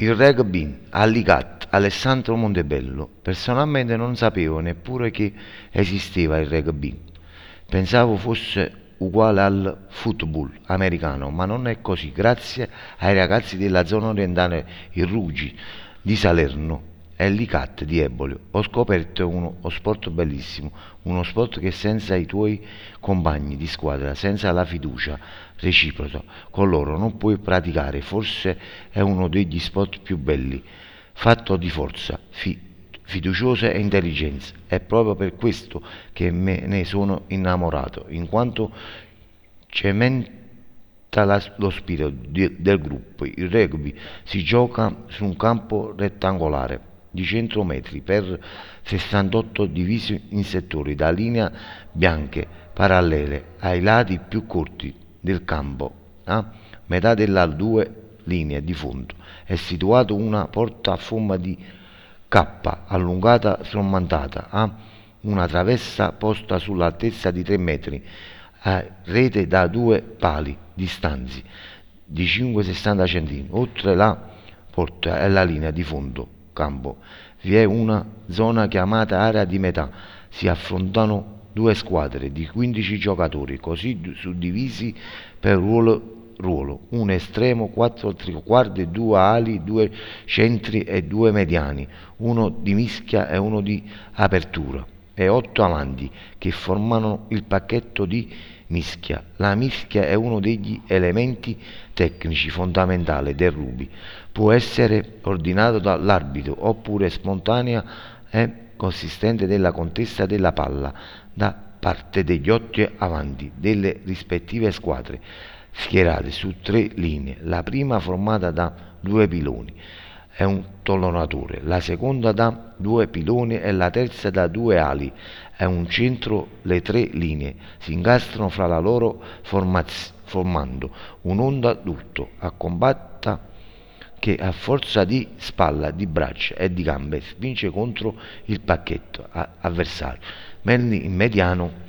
Il rugby all'ICAT Alessandro Montebello. Personalmente non sapevo neppure che esisteva il rugby. Pensavo fosse uguale al football americano, ma non è così. Grazie ai ragazzi della zona orientale, il Rugi di Salerno e l'ICAT di Eboli, ho scoperto uno sport bellissimo, uno sport che senza i tuoi compagni di squadra, senza la fiducia reciproca con loro non puoi praticare. Forse è uno degli sport più belli, fatto di forza, fi- fiduciosa e intelligenza. È proprio per questo che me ne sono innamorato, in quanto cementa la- lo spirito di- del gruppo. Il rugby si gioca su un campo rettangolare di 100 metri per 68 divisi in settori da linee bianche parallele ai lati più corti del campo. A metà delle due linee di fondo è situata una porta a forma di K allungata sormontata a una traversa posta sull'altezza di 3 metri a rete da due pali distanti di 5-60 cm. Oltre la porta e la linea di fondo campo vi è una zona chiamata area di metà. Si affrontano due squadre di 15 giocatori, così suddivisi per ruolo, ruolo. un estremo, quattro trequarti, due ali, due centri e due mediani, uno di mischia e uno di apertura, e otto avanti che formano il pacchetto di mischia. La mischia è uno degli elementi tecnici fondamentali del rugby. Può essere ordinato dall'arbitro oppure spontanea e consistente della contesa della palla da parte degli otto avanti delle rispettive squadre, schierate su tre linee, la prima formata da due piloni è un tolonatore, la seconda da due piloni e la terza da due ali è un centro, le tre linee si incastrano fra la loro formaz- formando un'onda d'urto a compatta che a forza di spalla, di braccia e di gambe spinge contro il pacchetto avversario, mentre il mediano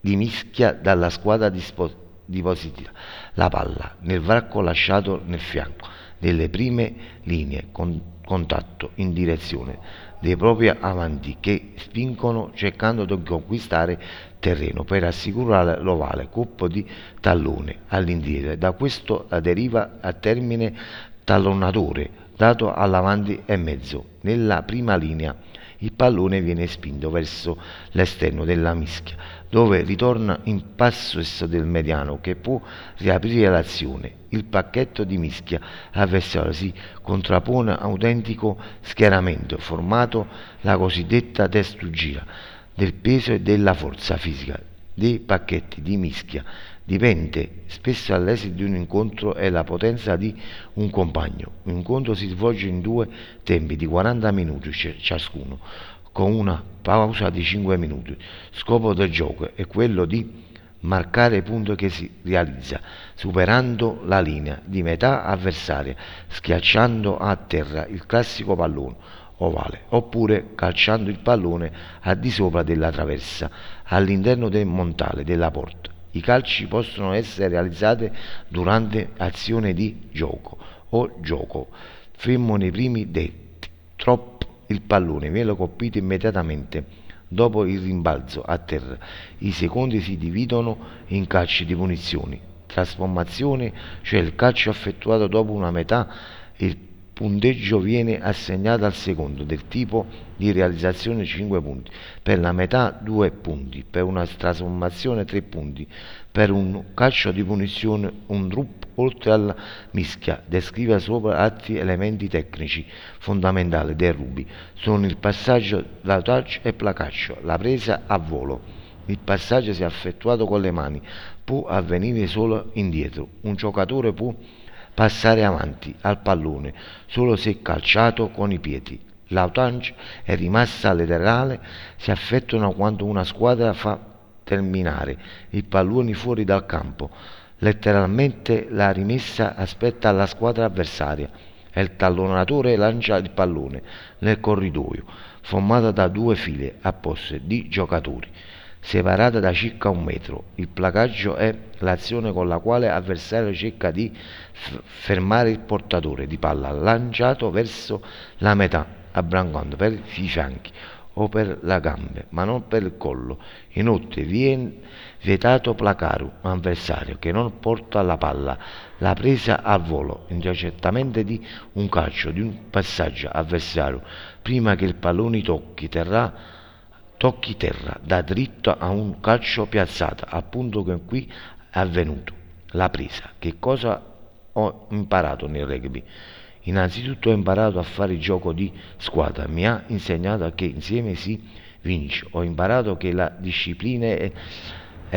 li mischia dalla squadra dispo- dipositiva la palla nel varco lasciato nel fianco delle prime linee con contatto in direzione dei propri avanti che spingono cercando di conquistare terreno per assicurare l'ovale colpo di tallone all'indietro. Da questo deriva a termine tallonatore dato all'avanti e mezzo. Nella prima linea il pallone viene spinto verso l'esterno della mischia, dove ritorna in possesso del mediano che può riaprire l'azione. Il pacchetto di mischia avversario si contrappone a autentico schieramento formato la cosiddetta testuggina del peso e della forza fisica dei pacchetti di mischia dipende spesso all'esito di un incontro e la potenza di un compagno. Un incontro si svolge in due tempi di 40 minuti ciascuno, con una pausa di 5 minuti. Scopo del gioco è quello di marcare il punto che si realizza, superando la linea di metà avversaria, schiacciando a terra il classico pallone ovale, oppure calciando il pallone al di sopra della traversa, all'interno del montale della porta. I calci possono essere realizzati durante azione di gioco o gioco. Fermo nei primi detti. Troppo il pallone viene colpito immediatamente dopo il rimbalzo a terra. I secondi si dividono in calci di punizione. Trasformazione, cioè il calcio effettuato dopo una metà, il punteggio viene assegnato al secondo del tipo di realizzazione 5 punti, per la metà 2 punti, per una trasformazione 3 punti, per un calcio di punizione un drop oltre alla mischia. Descrive sopra altri elementi tecnici fondamentali del rugby, sono il passaggio da touch e placaccio, la presa a volo. Il passaggio se effettuato con le mani può avvenire solo indietro. Un giocatore può passare avanti al pallone solo se calciato con i piedi. L'outange è rimasta laterale, si effettuano quando una squadra fa terminare il pallone fuori dal campo. Letteralmente la rimessa aspetta la squadra avversaria e il tallonatore lancia il pallone nel corridoio, formato da due file apposte di giocatori. Separata da circa un metro. Il placaggio è l'azione con la quale l'avversario cerca di fermare il portatore di palla lanciato verso la metà, abbrancando per i fianchi o per le gambe, ma non per il collo. Inoltre viene vietato placare un avversario che non porta la palla, la presa al volo, intercettamente di un calcio, di un passaggio avversario, prima che il pallone tocchi terra, tocchi terra, da dritto a un calcio piazzato, al punto che qui è avvenuto. La presa. Che cosa ho imparato nel rugby? Innanzitutto ho imparato a fare gioco di squadra, mi ha insegnato che insieme si vince, ho imparato che la disciplina e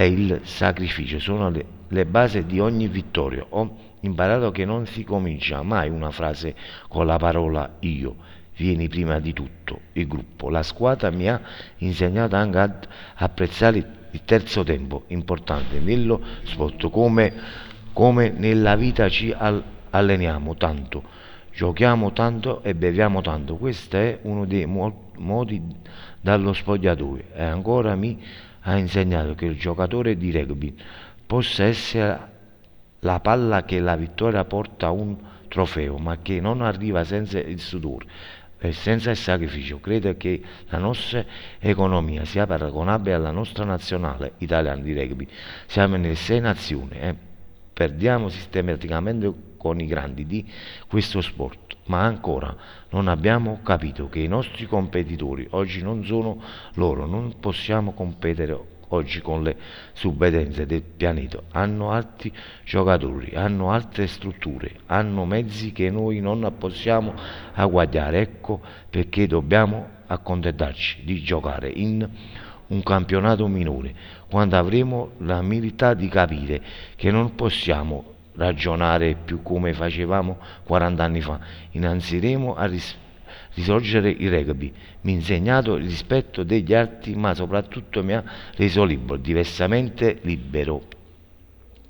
il sacrificio sono le, le basi di ogni vittoria, ho imparato che non si comincia mai una frase con la parola io, vieni prima di tutto, il gruppo, la squadra mi ha insegnato anche ad apprezzare il terzo tempo, importante. Nello sport come, come nella vita ci alleniamo tanto giochiamo tanto e beviamo tanto. Questo è uno dei modi dallo spogliatoio. E ancora mi ha insegnato che il giocatore di rugby possa essere la palla che la vittoria porta a un trofeo, ma che non arriva senza il sudore e senza il sacrificio. Credo che la nostra economia sia paragonabile alla nostra nazionale italiana di rugby. Siamo nelle sei nazioni e perdiamo sistematicamente con i grandi di questo sport, ma ancora non abbiamo capito che i nostri competitori oggi non sono loro, non possiamo competere oggi con le subvedenze del pianeta, hanno altri giocatori, hanno altre strutture, hanno mezzi che noi non possiamo agguagliare, ecco perché dobbiamo accontentarci di giocare in un campionato minore, quando avremo la milità di capire che non possiamo ragionare più come facevamo 40 anni fa. Innanziremo a ris- risorgere il rugby. Mi ha insegnato il rispetto degli altri, ma soprattutto mi ha reso libero, diversamente libero.